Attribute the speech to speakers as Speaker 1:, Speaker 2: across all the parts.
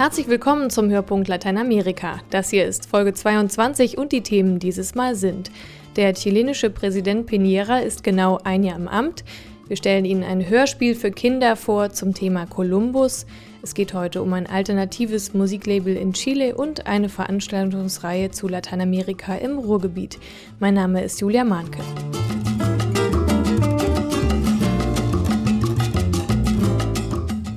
Speaker 1: Herzlich willkommen zum Hörpunkt Lateinamerika. Das hier ist Folge 22 und die Themen dieses Mal sind. Der chilenische Präsident Piñera ist genau ein Jahr im Amt. Wir stellen Ihnen ein Hörspiel für Kinder vor zum Thema Kolumbus. Es geht heute um ein alternatives Musiklabel in Chile und eine Veranstaltungsreihe zu Lateinamerika im Ruhrgebiet. Mein Name ist Julia Mahnke.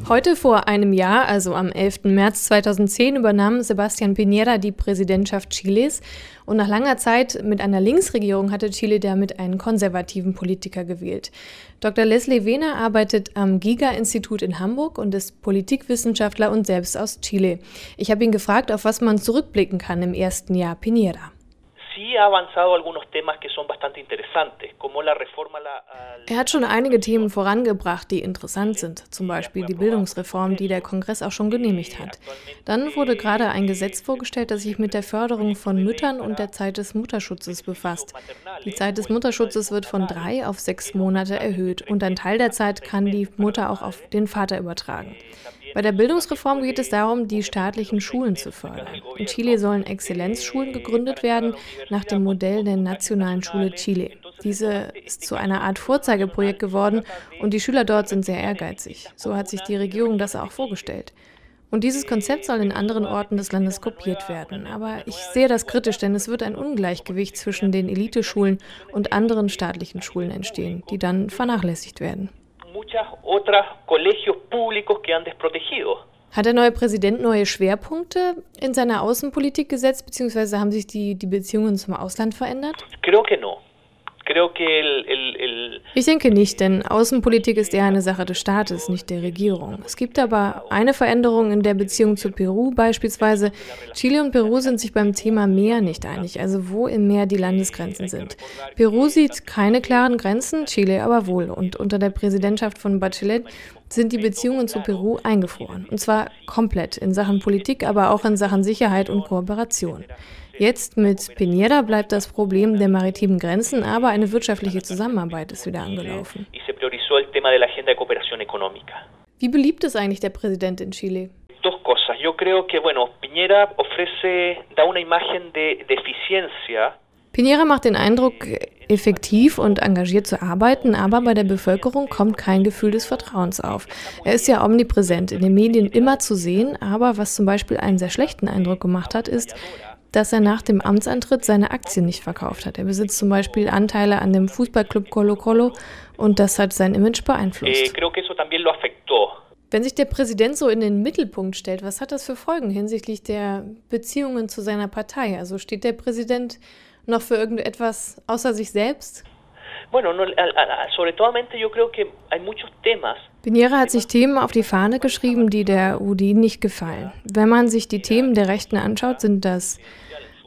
Speaker 1: Heute vor einem Jahr, also am 11. März 2010, übernahm Sebastián Piñera die Präsidentschaft Chiles und nach langer Zeit mit einer Linksregierung hatte Chile damit einen konservativen Politiker gewählt. Dr. Leslie Wehner arbeitet am Giga-Institut in Hamburg und ist Politikwissenschaftler und selbst aus Chile. Ich habe ihn gefragt, auf was man zurückblicken kann im ersten Jahr Piñera sí ha avanzado algunos temas que son bastante interesantes, como la reforma Er hat schon einige Themen vorangebracht, die interessant sind, zum Beispiel die Bildungsreform, die der Kongress auch schon genehmigt hat. Dann wurde gerade ein Gesetz vorgestellt, das sich mit der Förderung von Müttern und der Zeit des Mutterschutzes befasst. Die Zeit des Mutterschutzes wird von drei auf sechs Monate erhöht und ein Teil der Zeit kann die Mutter auch auf den Vater übertragen. Bei der Bildungsreform geht es darum, die staatlichen Schulen zu fördern. In Chile sollen Exzellenzschulen gegründet werden nach dem Modell der Nationalen Schule Chile. Diese ist zu einer Art Vorzeigeprojekt geworden und die Schüler dort sind sehr ehrgeizig. So hat sich die Regierung das auch vorgestellt. Und dieses Konzept soll in anderen Orten des Landes kopiert werden. Aber ich sehe das kritisch, denn es wird ein Ungleichgewicht zwischen den Eliteschulen und anderen staatlichen Schulen entstehen, die dann vernachlässigt werden muchas otras colegios públicos quedan desprotegidos. Hat der neue Präsident neue Schwerpunkte in seiner Außenpolitik gesetzt, beziehungsweise haben sich die, die Beziehungen zum Ausland verändert?
Speaker 2: Creo que no.
Speaker 1: Ich denke nicht, denn Außenpolitik ist eher eine Sache des Staates, nicht der Regierung. Es gibt aber eine Veränderung in der Beziehung zu Peru beispielsweise. Chile und Peru sind sich beim Thema Meer nicht einig, also wo im Meer die Landesgrenzen sind. Peru sieht keine klaren Grenzen, Chile aber wohl. Und unter der Präsidentschaft von Bachelet sind die Beziehungen zu Peru eingefroren. Und zwar komplett in Sachen Politik, aber auch in Sachen Sicherheit und Kooperation. Jetzt mit Piñera bleibt das Problem der maritimen Grenzen, aber eine wirtschaftliche Zusammenarbeit ist wieder angelaufen. Wie beliebt ist eigentlich der Präsident in Chile?
Speaker 2: Piñera
Speaker 1: macht den Eindruck, effektiv und engagiert zu arbeiten, aber bei der Bevölkerung kommt kein Gefühl des Vertrauens auf. Er ist ja omnipräsent, in den Medien immer zu sehen, aber was zum Beispiel einen sehr schlechten Eindruck gemacht hat, ist, dass er nach dem Amtsantritt seine Aktien nicht verkauft hat. Er besitzt zum Beispiel Anteile an dem Fußballclub Colo Colo und das hat sein Image beeinflusst. Eh, Wenn sich der Präsident so in den Mittelpunkt stellt, was hat das für Folgen hinsichtlich der Beziehungen zu seiner Partei? Also steht der Präsident noch für irgendetwas außer sich selbst?
Speaker 2: Bueno, no, sobre todo yo creo que hay muchos temas
Speaker 1: Biniera hat sich Themen auf die Fahne geschrieben, die der UDI nicht gefallen. Wenn man sich die Themen der Rechten anschaut, sind das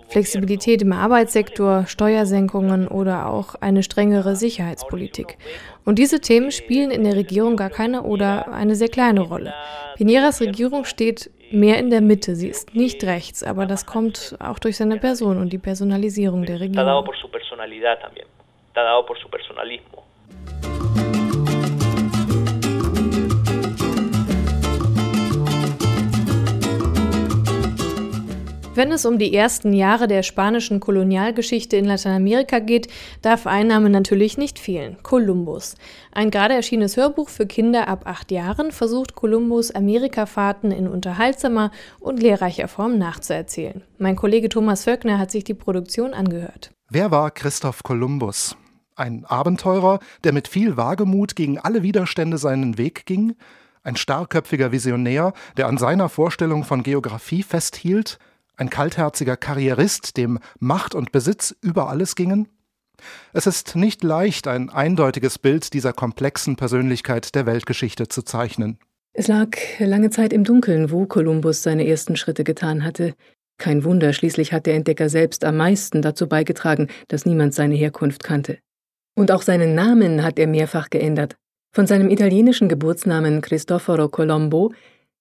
Speaker 1: Flexibilität im Arbeitssektor, Steuersenkungen oder auch eine strengere Sicherheitspolitik. Und diese Themen spielen in der Regierung gar keine oder eine sehr kleine Rolle. Pineras Regierung steht mehr in der Mitte. Sie ist nicht rechts, aber das kommt auch durch seine Person und die Personalisierung der Regierung. Wenn es um die ersten Jahre der spanischen Kolonialgeschichte in Lateinamerika geht, darf ein Name natürlich nicht fehlen: Kolumbus. Ein gerade erschienenes Hörbuch für Kinder ab acht Jahren versucht Kolumbus Amerikafahrten in unterhaltsamer und lehrreicher Form nachzuerzählen. Mein Kollege Thomas Völkner hat sich die Produktion angehört.
Speaker 3: Wer war Christoph Kolumbus? Ein Abenteurer, der mit viel Wagemut gegen alle Widerstände seinen Weg ging? Ein starrköpfiger Visionär, der an seiner Vorstellung von Geographie festhielt? Ein kaltherziger Karrierist, dem Macht und Besitz über alles gingen? Es ist nicht leicht, ein eindeutiges Bild dieser komplexen Persönlichkeit der Weltgeschichte zu zeichnen.
Speaker 4: Es lag lange Zeit im Dunkeln, wo Kolumbus seine ersten Schritte getan hatte. Kein Wunder, schließlich hat der Entdecker selbst am meisten dazu beigetragen, dass niemand seine Herkunft kannte. Und auch seinen Namen hat er mehrfach geändert. Von seinem italienischen Geburtsnamen Cristoforo Colombo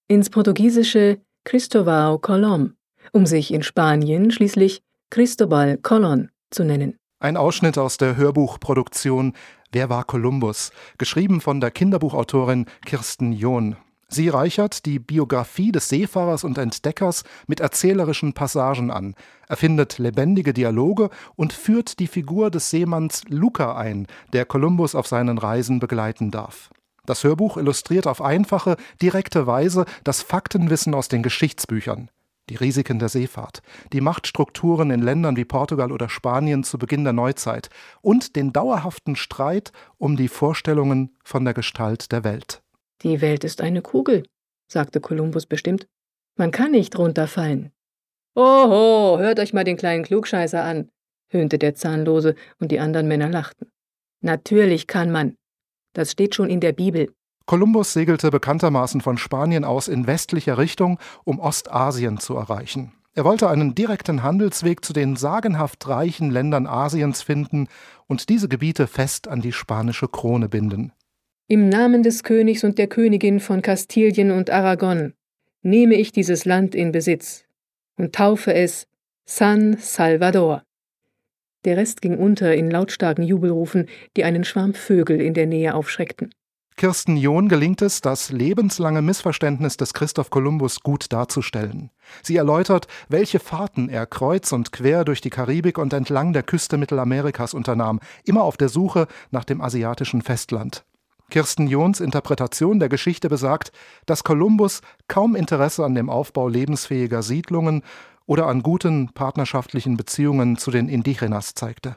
Speaker 4: ins portugiesische Cristovão Colom um sich in Spanien schließlich Cristobal Colon zu nennen.
Speaker 3: Ein Ausschnitt aus der Hörbuchproduktion Wer war Kolumbus? geschrieben von der Kinderbuchautorin Kirsten John. Sie reichert die Biografie des Seefahrers und Entdeckers mit erzählerischen Passagen an, erfindet lebendige Dialoge und führt die Figur des Seemanns Luca ein, der Kolumbus auf seinen Reisen begleiten darf. Das Hörbuch illustriert auf einfache, direkte Weise das Faktenwissen aus den Geschichtsbüchern, die Risiken der Seefahrt, die Machtstrukturen in Ländern wie Portugal oder Spanien zu Beginn der Neuzeit und den dauerhaften Streit um die Vorstellungen von der Gestalt der Welt.
Speaker 4: Die Welt ist eine Kugel, sagte Kolumbus bestimmt. Man kann nicht runterfallen. Oho, hört euch mal den kleinen Klugscheißer an, höhnte der Zahnlose, und die anderen Männer lachten. Natürlich kann man. Das steht schon in der Bibel.
Speaker 3: Kolumbus segelte bekanntermaßen von Spanien aus in westlicher Richtung, um Ostasien zu erreichen. Er wollte einen direkten Handelsweg zu den sagenhaft reichen Ländern Asiens finden und diese Gebiete fest an die spanische Krone binden.
Speaker 4: Im Namen des Königs und der Königin von Kastilien und Aragon nehme ich dieses Land in Besitz und taufe es San Salvador. Der Rest ging unter in lautstarken Jubelrufen, die einen Schwarm Vögel in der Nähe aufschreckten.
Speaker 3: Kirsten John gelingt es, das lebenslange Missverständnis des Christoph Kolumbus gut darzustellen. Sie erläutert, welche Fahrten er kreuz und quer durch die Karibik und entlang der Küste Mittelamerikas unternahm, immer auf der Suche nach dem asiatischen Festland. Kirsten Johns Interpretation der Geschichte besagt, dass Kolumbus kaum Interesse an dem Aufbau lebensfähiger Siedlungen oder an guten partnerschaftlichen Beziehungen zu den Indigenas zeigte.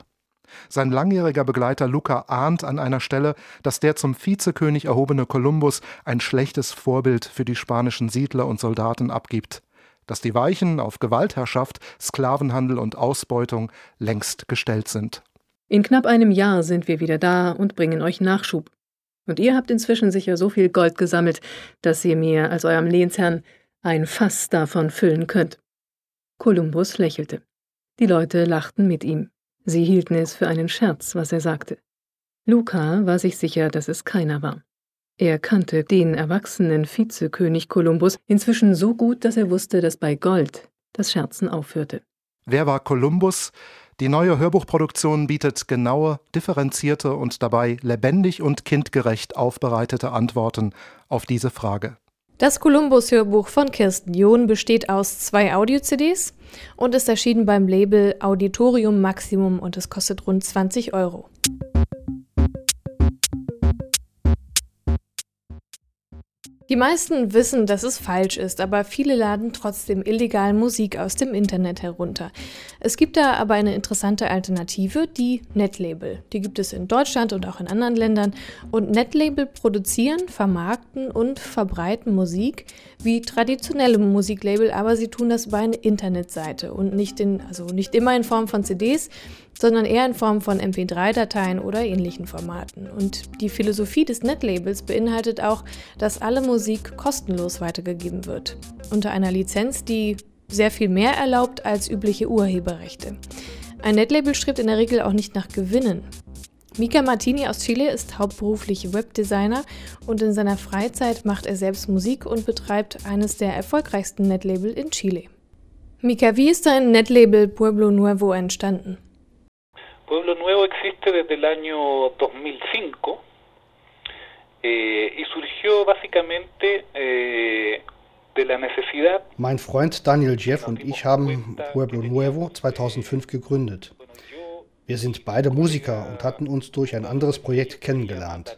Speaker 3: Sein langjähriger Begleiter Luca ahnt an einer Stelle, dass der zum Vizekönig erhobene Kolumbus ein schlechtes Vorbild für die spanischen Siedler und Soldaten abgibt, dass die Weichen auf Gewaltherrschaft, Sklavenhandel und Ausbeutung längst gestellt sind.
Speaker 4: In knapp einem Jahr sind wir wieder da und bringen euch Nachschub. Und ihr habt inzwischen sicher so viel Gold gesammelt, dass ihr mir als eurem Lehnsherrn ein Fass davon füllen könnt. Kolumbus lächelte. Die Leute lachten mit ihm. Sie hielten es für einen Scherz, was er sagte. Luca war sich sicher, dass es keiner war. Er kannte den erwachsenen Vizekönig Kolumbus inzwischen so gut, dass er wusste, dass bei Gold das Scherzen aufhörte.
Speaker 3: Wer war Kolumbus? Die neue Hörbuchproduktion bietet genaue, differenzierte und dabei lebendig und kindgerecht aufbereitete Antworten auf diese Frage.
Speaker 1: Das Kolumbus-Hörbuch von Kirsten John besteht aus zwei Audio-CDs und ist erschienen beim Label Auditorium Maximum und es kostet rund 20 Euro. Die meisten wissen, dass es falsch ist, aber viele laden trotzdem illegal Musik aus dem Internet herunter. Es gibt da aber eine interessante Alternative, die Netlabel. Die gibt es in Deutschland und auch in anderen Ländern. Und Netlabel produzieren, vermarkten und verbreiten Musik wie traditionelle Musiklabel, aber sie tun das über eine Internetseite und nicht in, also nicht immer in Form von CDs, sondern eher in Form von MP3-Dateien oder ähnlichen Formaten. Und die Philosophie des Netlabels beinhaltet auch, dass alle Musik kostenlos weitergegeben wird, unter einer Lizenz, die sehr viel mehr erlaubt als übliche Urheberrechte. Ein Netlabel strebt in der Regel auch nicht nach Gewinnen. Mika Martini aus Chile ist hauptberuflich Webdesigner und in seiner Freizeit macht er selbst Musik und betreibt eines der erfolgreichsten Netlabel in Chile. Mika, wie ist dein Netlabel Pueblo Nuevo entstanden?
Speaker 5: Pueblo Nuevo existe desde el año 2005 eh, y surgió básicamente eh.
Speaker 6: Mein Freund Daniel Jeff und ich haben Pueblo Nuevo 2005 gegründet. Wir sind beide Musiker und hatten uns durch ein anderes Projekt kennengelernt.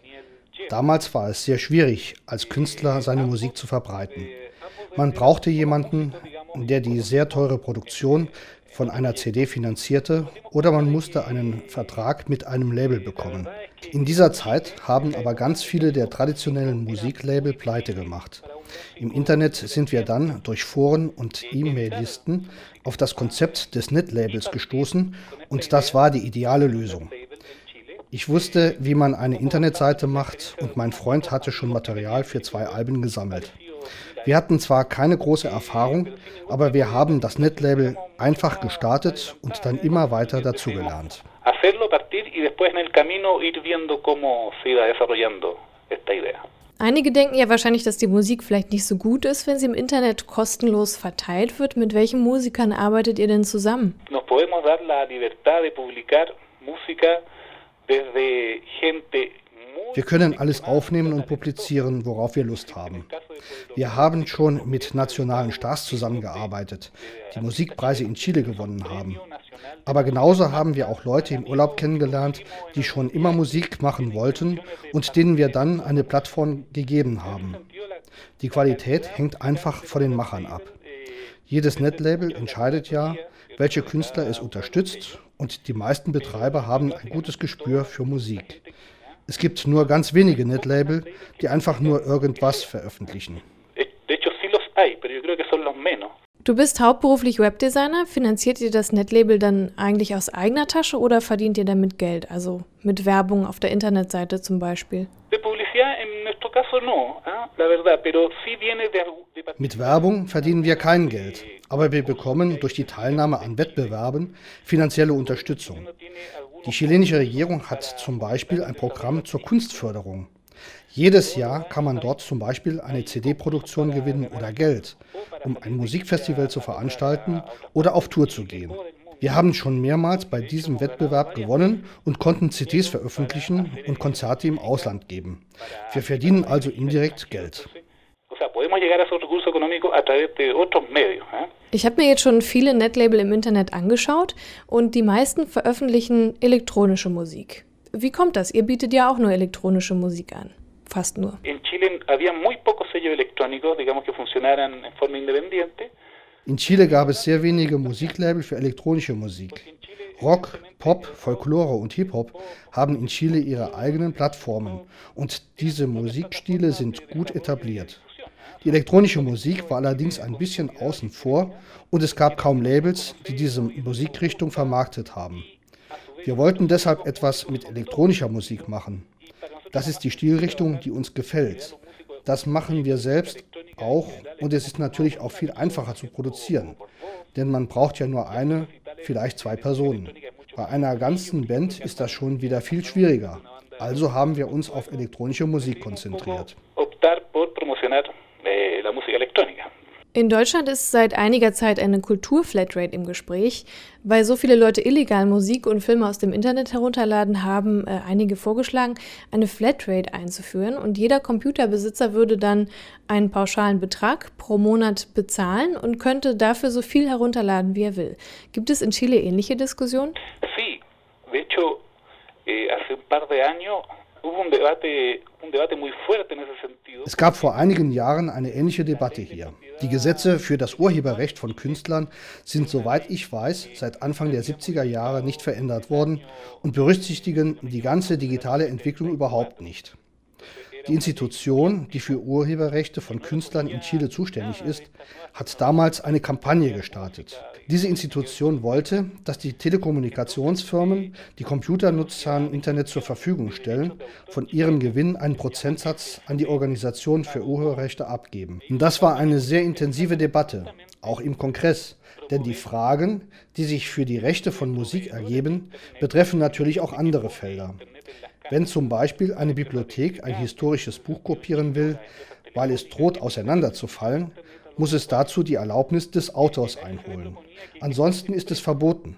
Speaker 6: Damals war es sehr schwierig, als Künstler seine Musik zu verbreiten. Man brauchte jemanden, der die sehr teure Produktion von einer CD finanzierte oder man musste einen Vertrag mit einem Label bekommen. In dieser Zeit haben aber ganz viele der traditionellen Musiklabel pleite gemacht. Im Internet sind wir dann durch Foren und E-Mail-Listen auf das Konzept des Netlabels gestoßen und das war die ideale Lösung. Ich wusste, wie man eine Internetseite macht und mein Freund hatte schon Material für zwei Alben gesammelt. Wir hatten zwar keine große Erfahrung, aber wir haben das Netlabel einfach gestartet und dann immer weiter dazugelernt.
Speaker 1: Einige denken ja wahrscheinlich, dass die Musik vielleicht nicht so gut ist, wenn sie im Internet kostenlos verteilt wird. Mit welchen Musikern arbeitet ihr denn zusammen? Nos podemos dar la libertad de publicar música
Speaker 5: desde gente
Speaker 6: Wir können alles aufnehmen und publizieren, worauf wir Lust haben. Wir haben schon mit nationalen Stars zusammengearbeitet, die Musikpreise in Chile gewonnen haben. Aber genauso haben wir auch Leute im Urlaub kennengelernt, die schon immer Musik machen wollten und denen wir dann eine Plattform gegeben haben. Die Qualität hängt einfach von den Machern ab. Jedes Netlabel entscheidet ja, welche Künstler es unterstützt und die meisten Betreiber haben ein gutes Gespür für Musik. Es gibt nur ganz wenige Netlabel, die einfach nur irgendwas veröffentlichen.
Speaker 1: Du bist hauptberuflich Webdesigner. Finanziert ihr das Netlabel dann eigentlich aus eigener Tasche oder verdient ihr damit Geld? Also mit Werbung auf der Internetseite zum Beispiel?
Speaker 6: Mit Werbung verdienen wir kein Geld, aber wir bekommen durch die Teilnahme an Wettbewerben finanzielle Unterstützung. Die chilenische Regierung hat zum Beispiel ein Programm zur Kunstförderung. Jedes Jahr kann man dort zum Beispiel eine CD-Produktion gewinnen oder Geld, um ein Musikfestival zu veranstalten oder auf Tour zu gehen. Wir haben schon mehrmals bei diesem Wettbewerb gewonnen und konnten CDs veröffentlichen und Konzerte im Ausland geben. Wir verdienen also indirekt Geld.
Speaker 1: Ich habe mir jetzt schon viele Netlabel im Internet angeschaut und die meisten veröffentlichen elektronische Musik. Wie kommt das? Ihr bietet ja auch nur elektronische Musik an. Fast nur.
Speaker 6: In Chile había muy pocos sellos electrónicos, digamos que funcionaran en forma independiente. In Chile gab es sehr wenige Musiklabel für elektronische Musik. Rock, Pop, Folklore und Hip-Hop haben in Chile ihre eigenen Plattformen und diese Musikstile sind gut etabliert. Die elektronische Musik war allerdings ein bisschen außen vor und es gab kaum Labels, die diese Musikrichtung vermarktet haben. Wir wollten deshalb etwas mit elektronischer Musik machen. Das ist die Stilrichtung, die uns gefällt. Das machen wir selbst auch und es ist natürlich auch viel einfacher zu produzieren, denn man braucht ja nur eine, vielleicht zwei Personen. Bei einer ganzen Band ist das schon wieder viel schwieriger. Also haben wir uns auf elektronische Musik konzentriert.
Speaker 1: In Deutschland ist seit einiger Zeit eine Kultur-Flatrate im Gespräch. Weil so viele Leute illegal Musik und Filme aus dem Internet herunterladen, haben äh, einige vorgeschlagen, eine Flatrate einzuführen. Und jeder Computerbesitzer würde dann einen pauschalen Betrag pro Monat bezahlen und könnte dafür so viel herunterladen, wie er will. Gibt es in Chile ähnliche Diskussionen?
Speaker 6: Sí, de hecho, eh, hace un par de años es gab vor einigen Jahren eine ähnliche Debatte hier. Die Gesetze für das Urheberrecht von Künstlern sind, soweit ich weiß, seit Anfang der 70er Jahre nicht verändert worden und berücksichtigen die ganze digitale Entwicklung überhaupt nicht. Die Institution, die für Urheberrechte von Künstlern in Chile zuständig ist, hat damals eine Kampagne gestartet. Diese Institution wollte, dass die Telekommunikationsfirmen, die Computernutzern Internet zur Verfügung stellen, von ihrem Gewinn einen Prozentsatz an die Organisation für Urheberrechte abgeben. Und das war eine sehr intensive Debatte, auch im Kongress. Denn die Fragen, die sich für die Rechte von Musik ergeben, betreffen natürlich auch andere Felder. Wenn zum Beispiel eine Bibliothek ein historisches Buch kopieren will, weil es droht auseinanderzufallen, muss es dazu die Erlaubnis des Autors einholen. Ansonsten ist es verboten.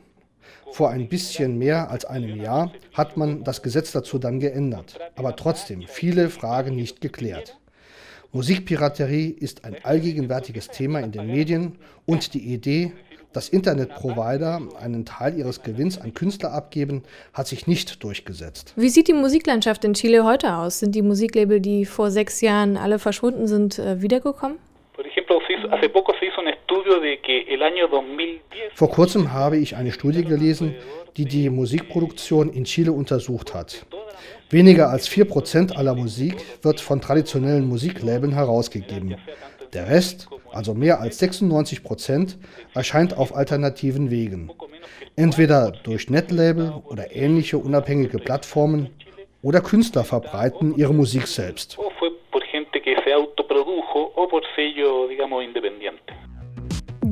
Speaker 6: Vor ein bisschen mehr als einem Jahr hat man das Gesetz dazu dann geändert, aber trotzdem viele Fragen nicht geklärt. Musikpiraterie ist ein allgegenwärtiges Thema in den Medien und die Idee, dass Internetprovider einen Teil ihres Gewinns an Künstler abgeben, hat sich nicht durchgesetzt.
Speaker 1: Wie sieht die Musiklandschaft in Chile heute aus? Sind die Musiklabel, die vor sechs Jahren alle verschwunden sind, äh, wiedergekommen?
Speaker 6: Vor kurzem habe ich eine Studie gelesen, die die Musikproduktion in Chile untersucht hat. Weniger als 4% aller Musik wird von traditionellen Musiklabeln herausgegeben. Der Rest, also mehr als 96 Prozent, erscheint auf alternativen Wegen. Entweder durch Netlabel oder ähnliche unabhängige Plattformen oder Künstler verbreiten ihre Musik selbst.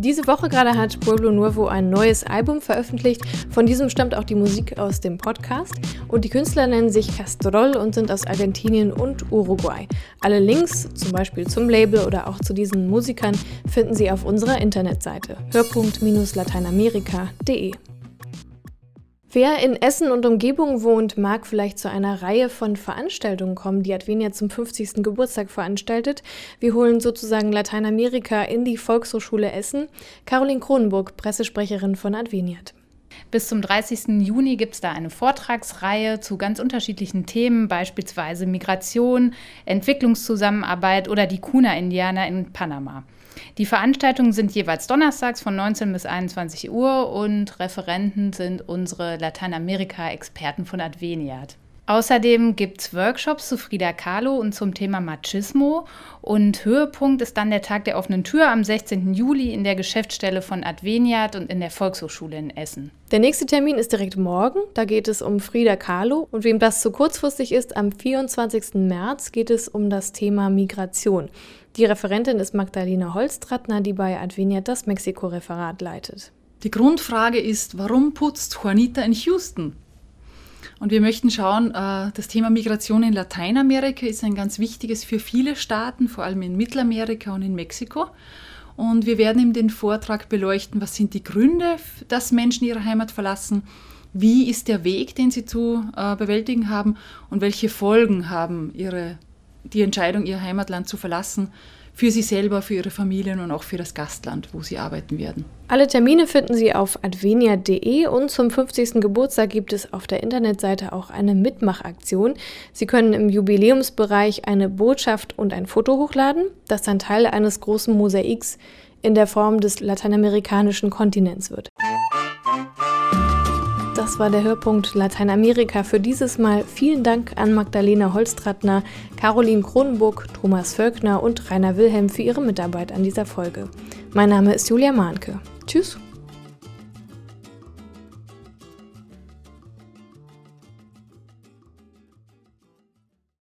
Speaker 1: Diese Woche gerade hat Pueblo Nuevo ein neues Album veröffentlicht. Von diesem stammt auch die Musik aus dem Podcast. Und die Künstler nennen sich Castrol und sind aus Argentinien und Uruguay. Alle Links, zum Beispiel zum Label oder auch zu diesen Musikern, finden Sie auf unserer Internetseite hörpunkt-lateinamerika.de. Wer in Essen und Umgebung wohnt, mag vielleicht zu einer Reihe von Veranstaltungen kommen, die Advenia zum 50. Geburtstag veranstaltet. Wir holen sozusagen Lateinamerika in die Volkshochschule Essen. Caroline Kronenburg, Pressesprecherin von Adveniat.
Speaker 7: Bis zum 30. Juni gibt es da eine Vortragsreihe zu ganz unterschiedlichen Themen, beispielsweise Migration, Entwicklungszusammenarbeit oder die Kuna-Indianer in Panama. Die Veranstaltungen sind jeweils donnerstags von 19 bis 21 Uhr und Referenten sind unsere Lateinamerika-Experten von Adveniat. Außerdem gibt es Workshops zu Frida Kahlo und zum Thema Machismo. Und Höhepunkt ist dann der Tag der offenen Tür am 16. Juli in der Geschäftsstelle von Adveniat und in der Volkshochschule in Essen.
Speaker 1: Der nächste Termin ist direkt morgen. Da geht es um Frida Kahlo. Und wem das zu kurzfristig ist, am 24. März geht es um das Thema Migration. Die Referentin ist Magdalena Holstrattner, die bei Adveniat das Mexiko-Referat leitet.
Speaker 8: Die Grundfrage ist, warum putzt Juanita in Houston? Und wir möchten schauen, äh, das Thema Migration in Lateinamerika ist ein ganz wichtiges für viele Staaten, vor allem in Mittelamerika und in Mexiko. Und wir werden in den Vortrag beleuchten, was sind die Gründe, dass Menschen ihre Heimat verlassen, wie ist der Weg, den sie zu äh, bewältigen haben und welche Folgen haben ihre, die Entscheidung, ihr Heimatland zu verlassen für sie selber, für ihre Familien und auch für das Gastland, wo sie arbeiten werden.
Speaker 1: Alle Termine finden Sie auf advenia.de und zum 50. Geburtstag gibt es auf der Internetseite auch eine Mitmachaktion. Sie können im Jubiläumsbereich eine Botschaft und ein Foto hochladen, das dann Teil eines großen Mosaiks in der Form des lateinamerikanischen Kontinents wird. Das war der Hörpunkt Lateinamerika für dieses Mal. Vielen Dank an Magdalena Holstrattner, Caroline Kronenburg, Thomas Völkner und Rainer Wilhelm für ihre Mitarbeit an dieser Folge. Mein Name ist Julia Mahnke. Tschüss.